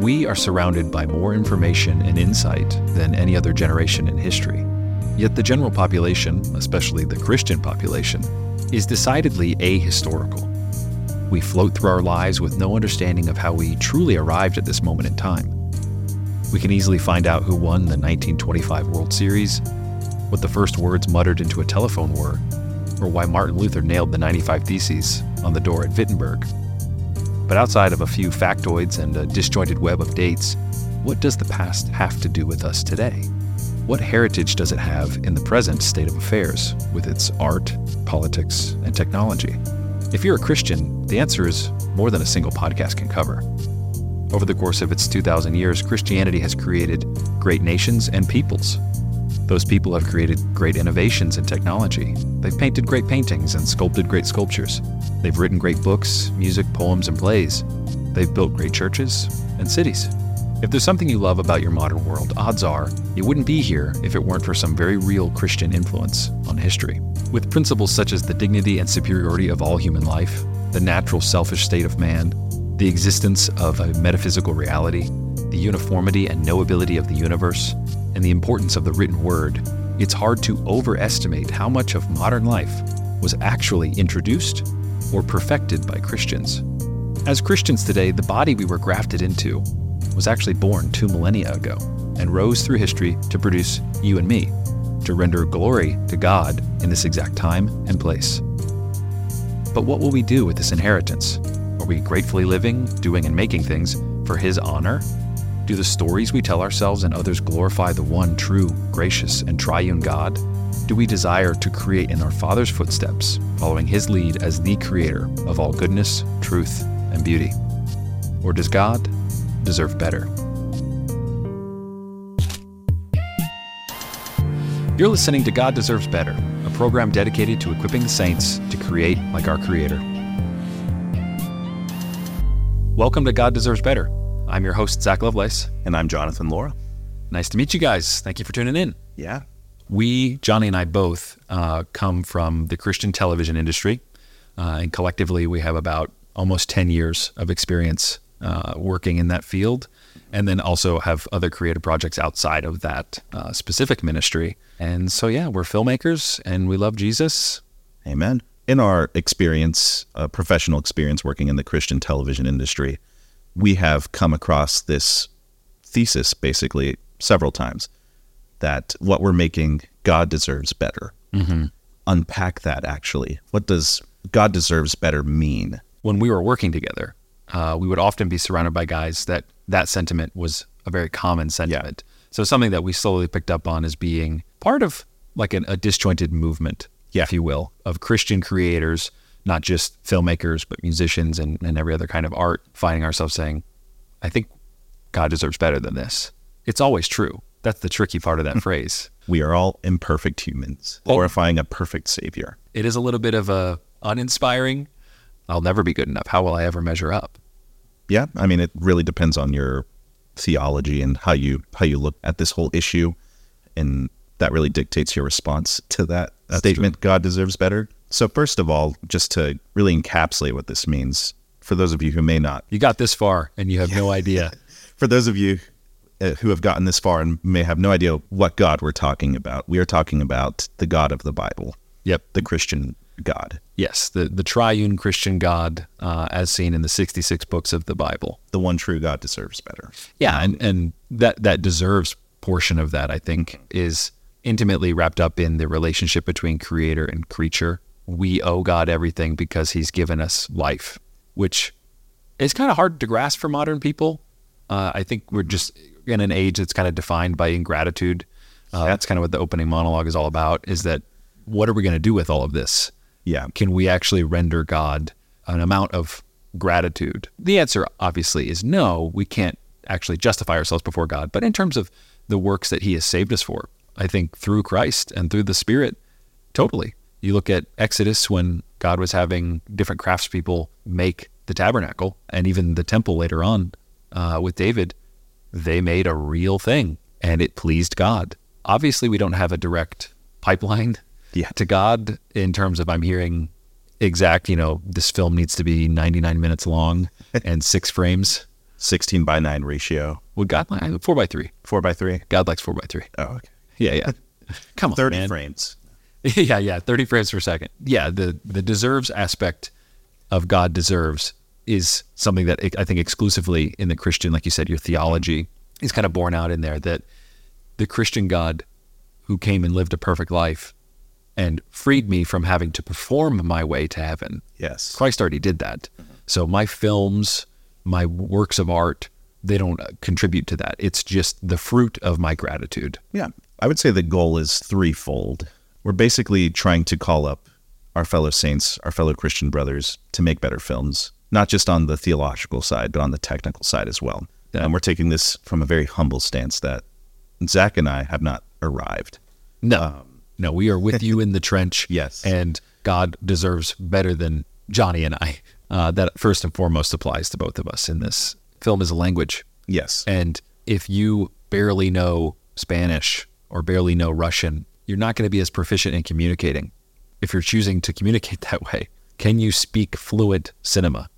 We are surrounded by more information and insight than any other generation in history. Yet the general population, especially the Christian population, is decidedly ahistorical. We float through our lives with no understanding of how we truly arrived at this moment in time. We can easily find out who won the 1925 World Series, what the first words muttered into a telephone were, or why Martin Luther nailed the 95 Theses on the door at Wittenberg. But outside of a few factoids and a disjointed web of dates, what does the past have to do with us today? What heritage does it have in the present state of affairs with its art, politics, and technology? If you're a Christian, the answer is more than a single podcast can cover. Over the course of its 2,000 years, Christianity has created great nations and peoples. Those people have created great innovations in technology. They've painted great paintings and sculpted great sculptures. They've written great books, music, poems, and plays. They've built great churches and cities. If there's something you love about your modern world, odds are you wouldn't be here if it weren't for some very real Christian influence on history. With principles such as the dignity and superiority of all human life, the natural selfish state of man, the existence of a metaphysical reality, the uniformity and knowability of the universe, and the importance of the written word, it's hard to overestimate how much of modern life was actually introduced or perfected by Christians. As Christians today, the body we were grafted into was actually born two millennia ago and rose through history to produce you and me, to render glory to God in this exact time and place. But what will we do with this inheritance? Are we gratefully living, doing, and making things for His honor? Do the stories we tell ourselves and others glorify the one true, gracious, and triune God? Do we desire to create in our Father's footsteps, following His lead as the creator of all goodness, truth, and beauty? Or does God deserve better? You're listening to God Deserves Better, a program dedicated to equipping the saints to create like our Creator. Welcome to God Deserves Better. I'm your host, Zach Lovelace. And I'm Jonathan Laura. Nice to meet you guys. Thank you for tuning in. Yeah. We, Johnny and I both, uh, come from the Christian television industry. Uh, and collectively, we have about almost 10 years of experience uh, working in that field. And then also have other creative projects outside of that uh, specific ministry. And so, yeah, we're filmmakers and we love Jesus. Amen in our experience, uh, professional experience working in the Christian television industry, we have come across this thesis basically several times that what we're making, God deserves better. Mm-hmm. Unpack that actually. What does God deserves better mean? When we were working together, uh, we would often be surrounded by guys that that sentiment was a very common sentiment. Yeah. So something that we slowly picked up on as being part of like an, a disjointed movement yeah. if you will, of Christian creators, not just filmmakers, but musicians and, and every other kind of art, finding ourselves saying, I think God deserves better than this. It's always true. That's the tricky part of that phrase. We are all imperfect humans, glorifying a perfect Savior. It is a little bit of a uninspiring. I'll never be good enough. How will I ever measure up? Yeah, I mean, it really depends on your theology and how you how you look at this whole issue, and that really dictates your response to that That's statement. True. God deserves better. So, first of all, just to really encapsulate what this means, for those of you who may not, you got this far and you have no idea. for those of you uh, who have gotten this far and may have no idea what God we're talking about, we are talking about the God of the Bible. Yep, the Christian God. Yes, the the triune Christian God, uh, as seen in the sixty six books of the Bible. The one true God deserves better. Yeah, and and that that deserves portion of that I think is intimately wrapped up in the relationship between creator and creature. We owe God everything because he's given us life, which is kind of hard to grasp for modern people. Uh, I think we're just in an age that's kind of defined by ingratitude. Uh, that's kind of what the opening monologue is all about is that what are we going to do with all of this? Yeah. Can we actually render God an amount of gratitude? The answer obviously is no. We can't actually justify ourselves before God. But in terms of the works that he has saved us for, I think through Christ and through the Spirit, totally. You look at Exodus when God was having different craftspeople make the tabernacle and even the temple later on uh, with David, they made a real thing and it pleased God. Obviously, we don't have a direct pipeline yeah. to God in terms of I'm hearing exact, you know, this film needs to be 99 minutes long and six frames. 16 by 9 ratio. Would God like four by three? 4 by 3. God likes four by three. Oh, okay. Yeah, yeah. Come on, 30 man. frames. yeah, yeah, 30 frames per second. Yeah, the the deserves aspect of God deserves is something that I think exclusively in the Christian, like you said, your theology is kind of borne out in there that the Christian God who came and lived a perfect life and freed me from having to perform my way to heaven. Yes. Christ already did that. So my films, my works of art, they don't uh, contribute to that. It's just the fruit of my gratitude. Yeah. I would say the goal is threefold. We're basically trying to call up our fellow saints, our fellow Christian brothers, to make better films, not just on the theological side, but on the technical side as well. Yeah. And we're taking this from a very humble stance that Zach and I have not arrived. No, no, we are with you in the trench. Yes. and God deserves better than Johnny and I. Uh, that first and foremost applies to both of us in this film is a language, Yes. and if you barely know Spanish or barely know Russian, you're not going to be as proficient in communicating. If you're choosing to communicate that way, can you speak fluent cinema?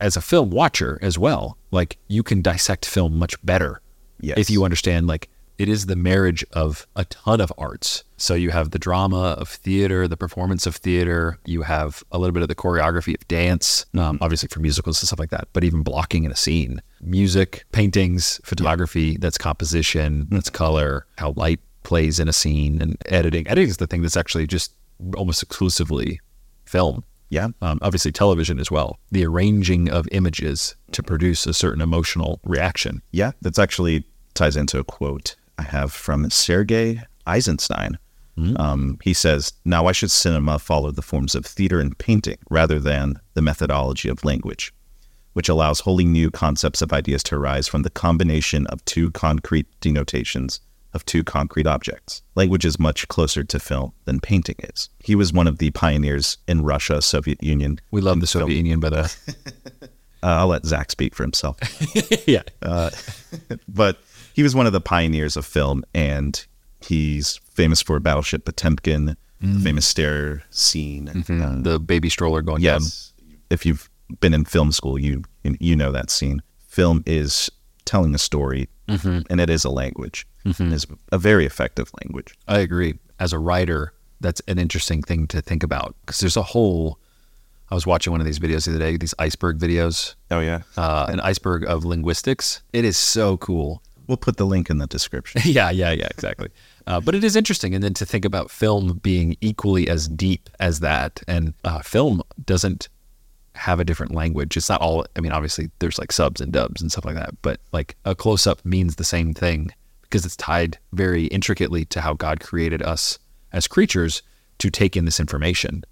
As a film watcher as well, like you can dissect film much better Yes. if you understand like it is the marriage of a ton of arts. So you have the drama of theater, the performance of theater, you have a little bit of the choreography of dance, um, obviously for musicals and stuff like that, but even blocking in a scene, music, paintings, photography, that's composition, that's color, how light plays in a scene, and editing. Editing is the thing that's actually just almost exclusively film. yeah. Um, obviously, television as well. The arranging of images to produce a certain emotional reaction. Yeah. That's actually ties into a quote I have from Sergei Eisenstein. Um, he says, Now, why should cinema follow the forms of theater and painting rather than the methodology of language, which allows wholly new concepts of ideas to arise from the combination of two concrete denotations of two concrete objects? Language is much closer to film than painting is. He was one of the pioneers in Russia, Soviet Union. We love the Soviet Union, by the way. Uh, I'll let Zach speak for himself. yeah. but he was one of the pioneers of film, and he's famous for Battleship Potemkin, the famous stair scene. Uh, the baby stroller going down. yes, if you've been in film school, you you know that scene. Film is telling a story, and it is a language. It's a very effective language. I agree. As a writer, that's an interesting thing to think about because there's a whole. I was watching one of these videos the other day, these iceberg videos, Oh yeah, uh, an iceberg of linguistics. It is so cool. we'll put the link in the description. yeah, yeah, yeah, exactly. Uh, but it is interesting, and then to think about film being equally as deep as that, and uh, film doesn't have a different language. It's not all. I mean, obviously, there's like subs and dubs and stuff like that, but like a close up means the same thing because it's tied very intricately to how God created us as creatures to take in this information.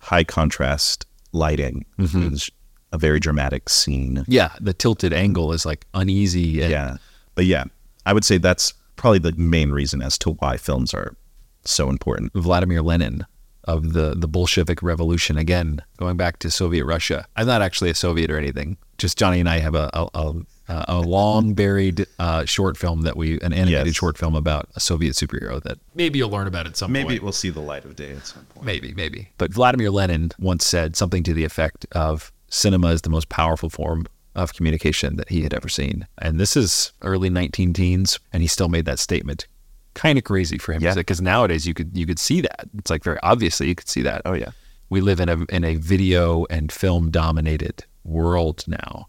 High contrast lighting mm-hmm. is a very dramatic scene. Yeah, the tilted angle is like uneasy. And, Yeah. But yeah, I would say that's probably the main reason as to why films are so important. Vladimir Lenin of the, the Bolshevik Revolution, again, going back to Soviet Russia. I'm not actually a Soviet or anything. Just Johnny and I have a, a, a, a long buried uh, short film that we, an animated Yes. short film about a Soviet superhero that maybe you'll learn about at some Maybe point. it will see the light of day at some point. Maybe, maybe. But Vladimir Lenin once said something to the effect of cinema is the most powerful form of communication that he had ever seen. And this is early 19 teens, and he still made that statement. Kind of crazy for him Yeah. because nowadays you could you could see that. It's like very obviously you could see that. Oh yeah. We live in a in a video and film dominated world now.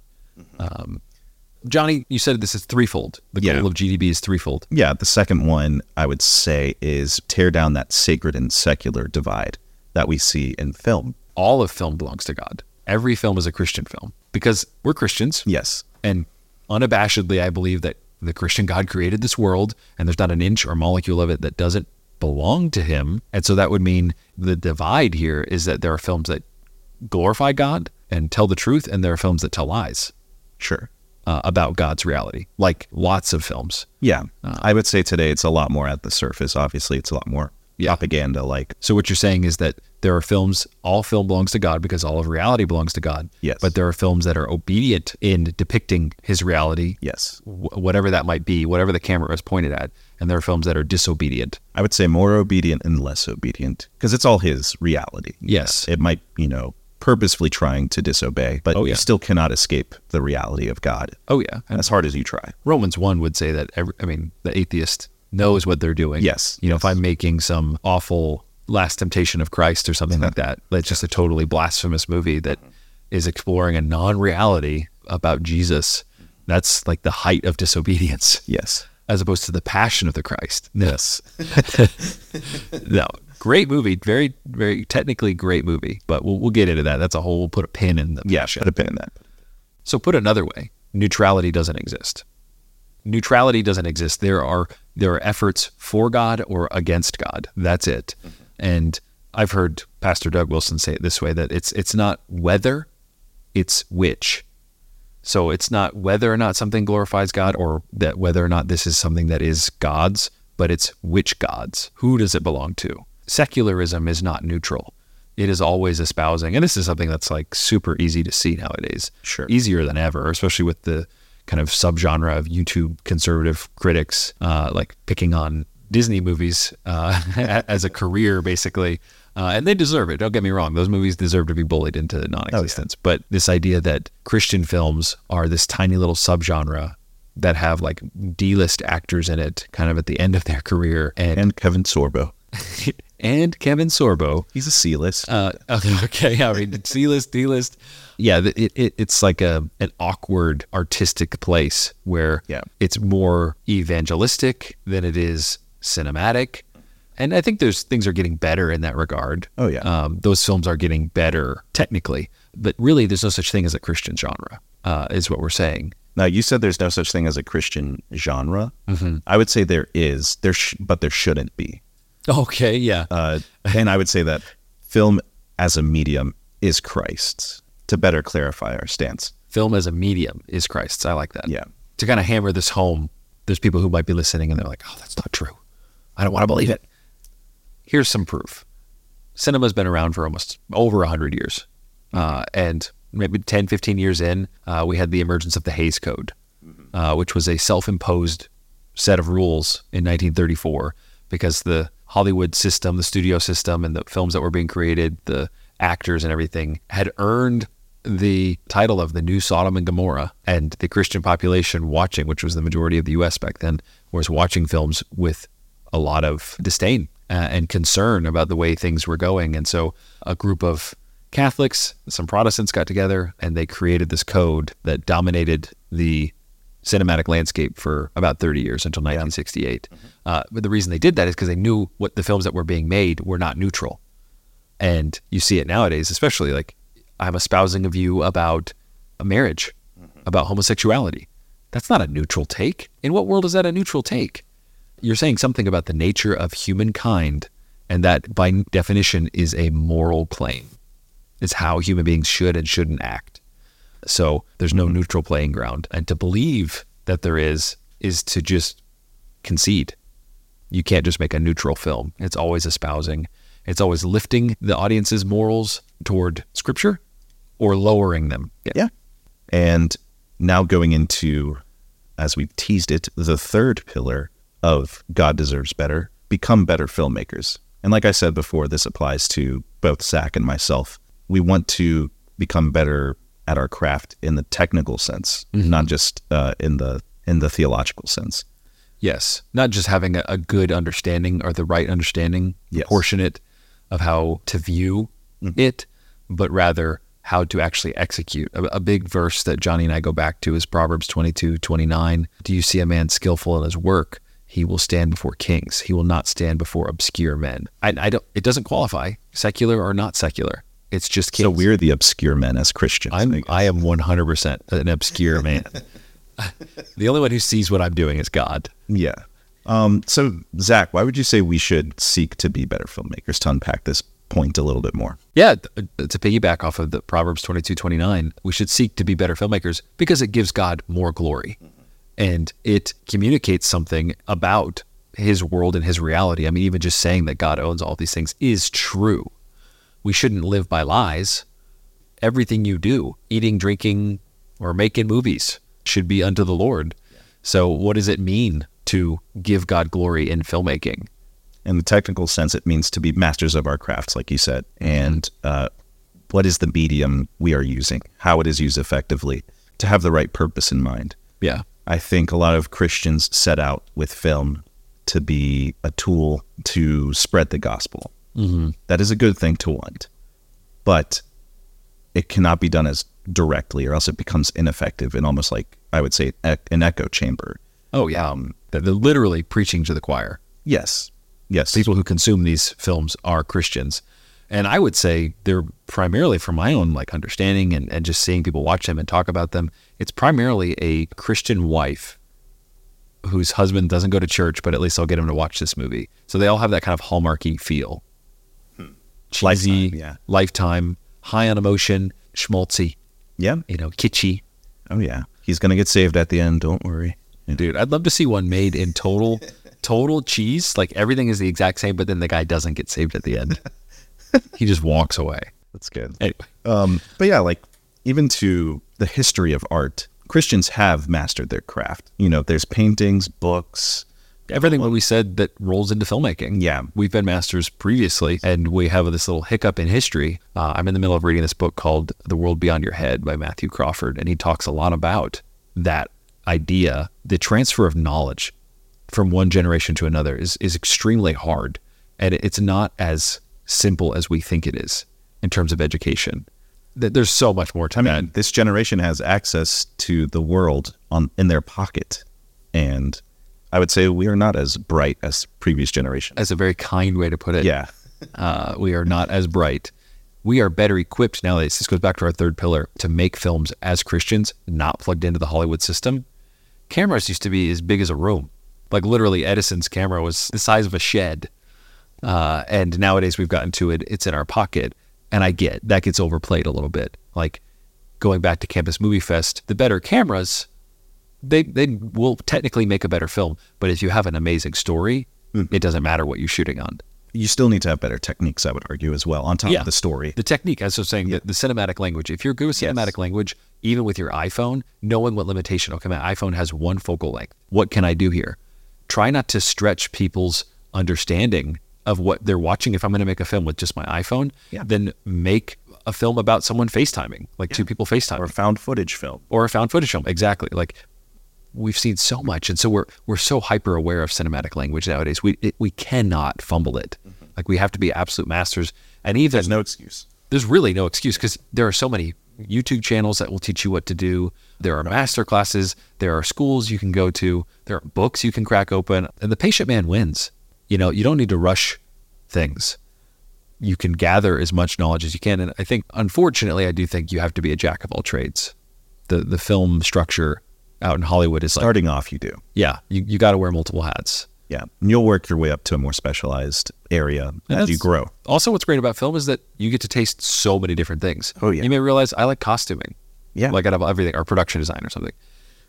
Um, Johnny, you said this is threefold. The Yeah. goal of GDB is threefold. Yeah, the second one I would say is tear down that sacred and secular divide that we see in film. All of film belongs to God. Every film is a Christian film because we're Christians. Yes. And unabashedly, I believe that the Christian God created this world, and there's not an inch or molecule of it that doesn't belong to Him. And so that would mean the divide here is that there are films that glorify God and tell the truth, and there are films that tell lies Sure. Uh, about God's reality, like lots of films. Yeah. I would say today it's a lot more at the surface. Obviously, it's a lot more Yeah. propaganda like So what you're saying is that there are films, all film belongs to God because all of reality belongs to God. Yes. But there are films that are obedient in depicting His reality, yes. wh- whatever that might be, whatever the camera is pointed at, and there are films that are disobedient. I would say more obedient and less obedient because it's all his reality. Yes. It might, you know, purposefully trying to disobey, but Oh, yeah. you still cannot escape the reality of God Oh yeah, and as hard as you try. Romans one would say that. Every, I mean, the atheist knows what they're doing. Yes, You know, if. I'm making some awful Last Temptation of Christ or something like that, that's just a totally blasphemous movie that is exploring a non-reality about Jesus. That's like the height of disobedience, Yes. as opposed to the Passion of the Christ. No, Yes. no, great movie, very, very technically great movie. But we'll we'll get into that. That's a whole. We'll put a pin in the yeah, Passion. put a pin in that. So put another way, neutrality doesn't exist. Neutrality doesn't exist. There are there are efforts for God or against God. That's it. Mm-hmm. And I've heard Pastor Doug Wilson say it this way that it's it's not whether, it's which. So it's not whether or not something glorifies God or that whether or not this is something that is God's, but it's which gods. Who does it belong to? Secularism is not neutral. It is always espousing, and this is something that's like super easy to see nowadays. Sure. Easier than ever, especially with the kind of subgenre of YouTube conservative critics, uh, like picking on Disney movies uh, as a career, basically. Uh, and they deserve it. Don't get me wrong; those movies deserve to be bullied into non-existence. But this idea that Christian films are this tiny little subgenre that have like D-list actors in it, kind of at the end of their career, and And Kevin Sorbo. and Kevin Sorbo, He's a C-list. uh, okay, I mean, C list, D list. Yeah, it, it, it's like a an awkward artistic place where Yeah. it's more evangelistic than it is cinematic. And I think there's things are getting better in that regard. Oh, yeah. um, those films are getting better technically, but really, there's no such thing as a Christian genre, uh, is what we're saying. Now you said there's no such thing as a Christian genre. Mm-hmm. I would say there is. There, sh- but there shouldn't be. Okay, yeah, Uh, and I would say that film as a medium is Christ's. To better clarify our stance. film as a medium is Christ's. I like that. Yeah. To kind of hammer this home, there's people who might be listening and they're like, oh, that's not true. I don't want to believe it. Here's some proof. Cinema's been around for almost over 100 years. Uh, and maybe 10, 15 years in, uh, we had the emergence of the Hays Code, uh, which was a self imposed set of rules in 1934 because the Hollywood system, the studio system, and the films that were being created, the actors and everything had earned the title of the new Sodom and Gomorrah. And the Christian population watching, which was the majority of the U.S. back then, was watching films with a lot of disdain uh, and concern about the way things were going. And so a group of Catholics, some Protestants got together and they created this code that dominated the cinematic landscape for about 30 years until 1968. Uh, but the reason they did that is because they knew what the films that were being made were not neutral. And you see it nowadays, especially like I'm espousing a view about a marriage, about homosexuality. That's not a neutral take. In what world is that a neutral take? You're saying something about the nature of humankind, and that by definition is a moral claim. It's how human beings should and shouldn't act. So there's no neutral playing ground. And to believe that there is, is to just concede. You can't just make a neutral film. It's always espousing, it's always lifting the audience's morals toward scripture or lowering them. Yeah. And now going into, as we've teased it, the third pillar of God deserves better, become better filmmakers. And like I said before, this applies to both Zach and myself. We want to become better at our craft in the technical sense, not just uh, in the in the theological sense. Yes, not just having a, a good understanding or the right understanding, Yes. proportionate of how to view it, but rather how to actually execute. A, a big verse that Johnny and I go back to is Proverbs 22, 29. Do you see a man skillful in his work? He will stand before kings. He will not stand before obscure men. I, I don't. It doesn't qualify secular or not secular. It's just kings. So we're the obscure men as Christians. I I'm guess. I am 100% an obscure man. the only one who sees what I'm doing is God. Yeah. Um, so, Zach, why would you say we should seek to be better filmmakers to unpack this point a little bit more? Yeah, to piggyback off of the Proverbs 22, 29, we should seek to be better filmmakers because it gives God more glory. And it communicates something about his world and his reality. I mean, even just saying that God owns all these things is true. We shouldn't live by lies. Everything you do, eating, drinking, or making movies, should be unto the Lord. So, what does it mean to give God glory in filmmaking? In the technical sense, it means to be masters of our crafts, like you said. And uh, what is the medium we are using, how it is used effectively, to have the right purpose in mind. Yeah. I think a lot of Christians set out with film to be a tool to spread the gospel. Mm-hmm. That is a good thing to want, but it cannot be done as directly, or else it becomes ineffective and almost like I would say an echo chamber. Oh yeah, um, they're literally preaching to the choir. Yes, yes. People who consume these films are Christians, and I would say they're primarily, from my own like understanding and, and just seeing people watch them and talk about them, it's primarily a Christian wife whose husband doesn't go to church, but at least I'll get him to watch this movie. So they all have that kind of hallmarky feel. Cheesy, Lifetime, yeah. lifetime, high on emotion, schmaltzy, Yeah. you know, kitschy. Oh yeah. He's gonna get saved at the end. Don't worry. Dude, I'd love to see one made in total, total cheese. Like everything is the exact same, but then the guy doesn't get saved at the end. he just walks away. That's good. Anyway, Um, but yeah, like even to the history of art, Christians have mastered their craft. You know, there's paintings, books. Everything what we said that rolls into filmmaking. Yeah. We've been masters previously, and we have this little hiccup in history. Uh, I'm in the middle of reading this book called The World Beyond Your Head by Matthew Crawford, and he talks a lot about that idea. The transfer of knowledge from one generation to another is, is extremely hard, and it's not as simple as we think it is in terms of education. Th- There's so much more to I that. mean, this generation has access to the world on in their pocket, and I would say we are not as bright as previous generations. That's a very kind way to put it. yeah, uh, we are not as bright. We are better equipped nowadays. This goes back to our third pillar to make films as Christians, not plugged into the Hollywood system. Cameras used to be as big as a room. Like literally, Edison's camera was the size of a shed. Uh, and nowadays we've gotten to it, it's in our pocket. And I get that gets overplayed a little bit. Like going back to Campus Movie Fest, the better cameras, they, they will technically make a better film. But if you have an amazing story, mm-hmm. it doesn't matter what you're shooting on. you still need to have better techniques. I would argue as well on top Yeah. of the story. The technique, as I was saying, the, the cinematic language. If you're good with Yes. cinematic language, even with your iPhone, knowing what limitation, okay, my iPhone has one focal length. What can I do here? Try not to stretch people's understanding of what they're watching. If I'm going to make a film with just my iPhone, Yeah. then make a film about someone FaceTiming, like two people FaceTiming, Or found footage film. or a found footage film. Exactly. Like we've seen so much, and so we're we're so hyper aware of cinematic language nowadays. We it, we cannot fumble it. Mm-hmm. Like we have to be absolute masters. And even There's no excuse. there's really no excuse because there are so many YouTube channels that will teach you what to do. There are master classes. There are schools you can go to. There are books you can crack open, and the patient man wins. You know, you don't need to rush things. You can gather as much knowledge as you can, and I think, unfortunately, I do think you have to be a jack of all trades. The the film structure out in Hollywood is like, Starting off, you do. yeah, you, you got to wear multiple hats. Yeah, and you'll work your way up to a more specialized area as you grow. Also, what's great about film is that you get to taste so many different things. Oh, yeah. You may realize I like costuming. Yeah. Like out of everything, or production design or something.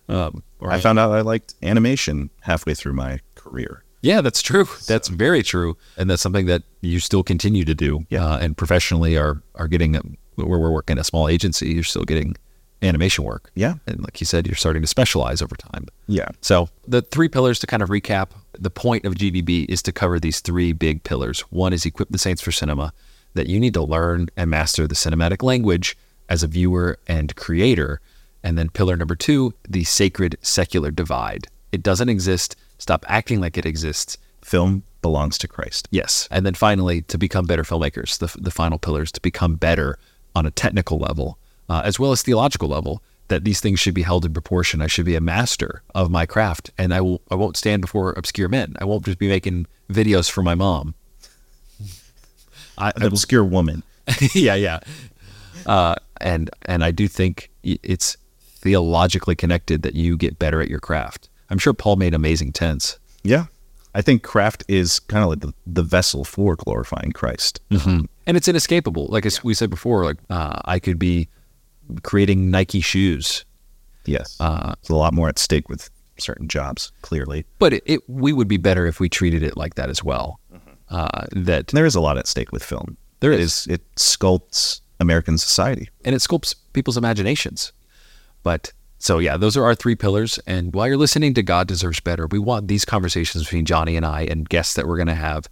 Um, or I found out I liked animation halfway through my career. yeah, that's true. That's very true, and that's something that you still continue to do. Yeah. Uh, and professionally are are getting where we're working a small agency. You're still getting animation work. Yeah. And like you said, you're starting to specialize over time. Yeah. So the three pillars to kind of recap, the point of GDB is to cover these three big pillars. One is equip the saints for cinema, that you need to learn and master the cinematic language as a viewer and creator. And then pillar number two, the sacred secular divide. It doesn't exist. Stop acting like it exists. Film belongs to Christ. Yes. And then finally, to become better filmmakers, the, the final pillars to become better on a technical level, uh, as well as theological level, that these things should be held in proportion. I should be a master of my craft, and I, will, I won't stand before obscure men. I won't just be making videos for my mom. I, An obscure woman. yeah, yeah. Uh, and and I do think it's theologically connected that you get better at your craft. I'm sure Paul made amazing tents. Yeah. I think craft is kind of like the, the vessel for glorifying Christ. and it's inescapable. Like as we said before, like uh, I could be creating Nike shoes, Yes. Uh, There's a lot more at stake with certain jobs, clearly. but it, it we would be better if we treated it like that as well. Uh, that And there is a lot at stake with film. There It is. It sculpts American society. and it sculpts people's imaginations. But so yeah, those are our three pillars. And while you're listening to God Deserves Better, we want these conversations between Johnny and I and guests that we're going to have.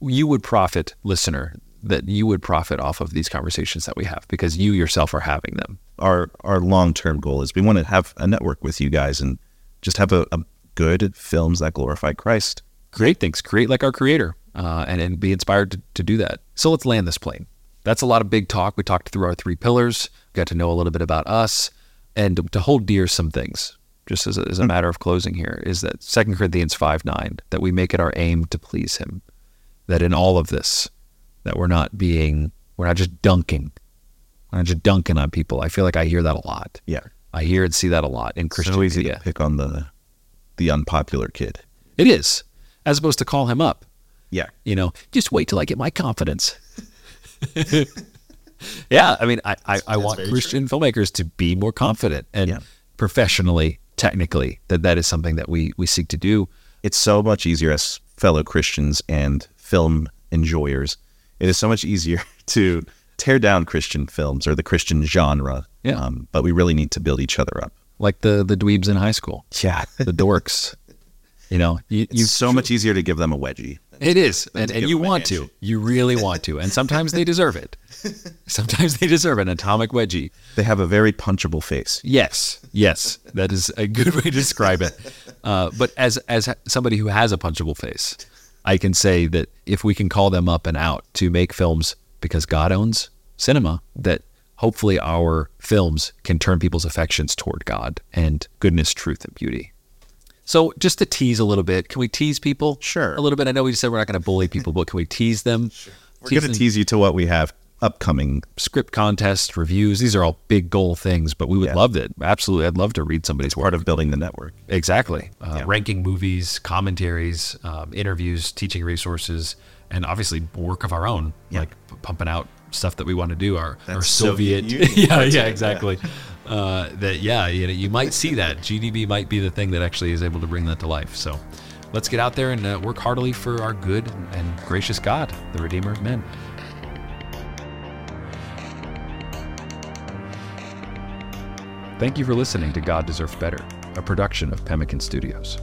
You would profit, listener. That you would profit off of these conversations that we have because you yourself are having them. Our our long term goal is we want to have a network with you guys and just have a, a good films that glorify Christ. Create things, create like our creator, uh, and, and be inspired to, to do that. So let's land this plane. That's a lot of big talk. We talked through our three pillars, got to know a little bit about us, and to, hold dear some things, just as a, as a matter of closing here, is that 2 Corinthians 5 9, that we make it our aim to please him. That in all of this, that we're not being, we're not just dunking. We're not just dunking on people. I feel like I hear that a lot. Yeah. I hear and see that a lot in Christian so easy media. to pick on the the unpopular kid. It is, as opposed to call him up. Yeah. You know, just wait till I get my confidence. yeah, I mean, I, I, I want Christian filmmakers to be more confident and Yeah. professionally, technically, that that is something that we we seek to do. It's so much easier as fellow Christians and film enjoyers. It is so much easier to tear down Christian films or the Christian genre. Yeah. Um, but we really need to build each other up. Like the the dweebs in high school, Yeah. the dorks. You know, you, It's so much easier to give them a wedgie. It is, and, and you want to. You really want to, and sometimes they deserve it. Sometimes they deserve an atomic wedgie. They have a very punchable face. Yes, yes, that is a good way to describe it. Uh, but as as somebody who has a punchable face, I can say that if we can call them up and out to make films because God owns cinema, that hopefully our films can turn people's affections toward God and goodness, truth, and beauty. So just to tease a little bit, can we tease people? Sure. A little bit. I know we said we're not going to bully people, but can we tease them? We're going to tease you to what we have upcoming. script contests, reviews. These are all big goal things, but we would Yeah. love it. Absolutely. I'd love to read somebody's work. Part of building the network. Exactly. Uh, Ranking movies, commentaries, um, interviews, teaching resources, and obviously work of our own, like p- pumping out stuff that we want to do. Our, our Soviet. Soviet yeah, yeah, yeah. exactly. Uh, that, yeah, you, know, you might see that. GDB might be the thing that actually is able to bring that to life. So let's get out there and uh, work heartily for our good and gracious God, the Redeemer of men. Thank you for listening to God Deserves Better, a production of Pemmican Studios.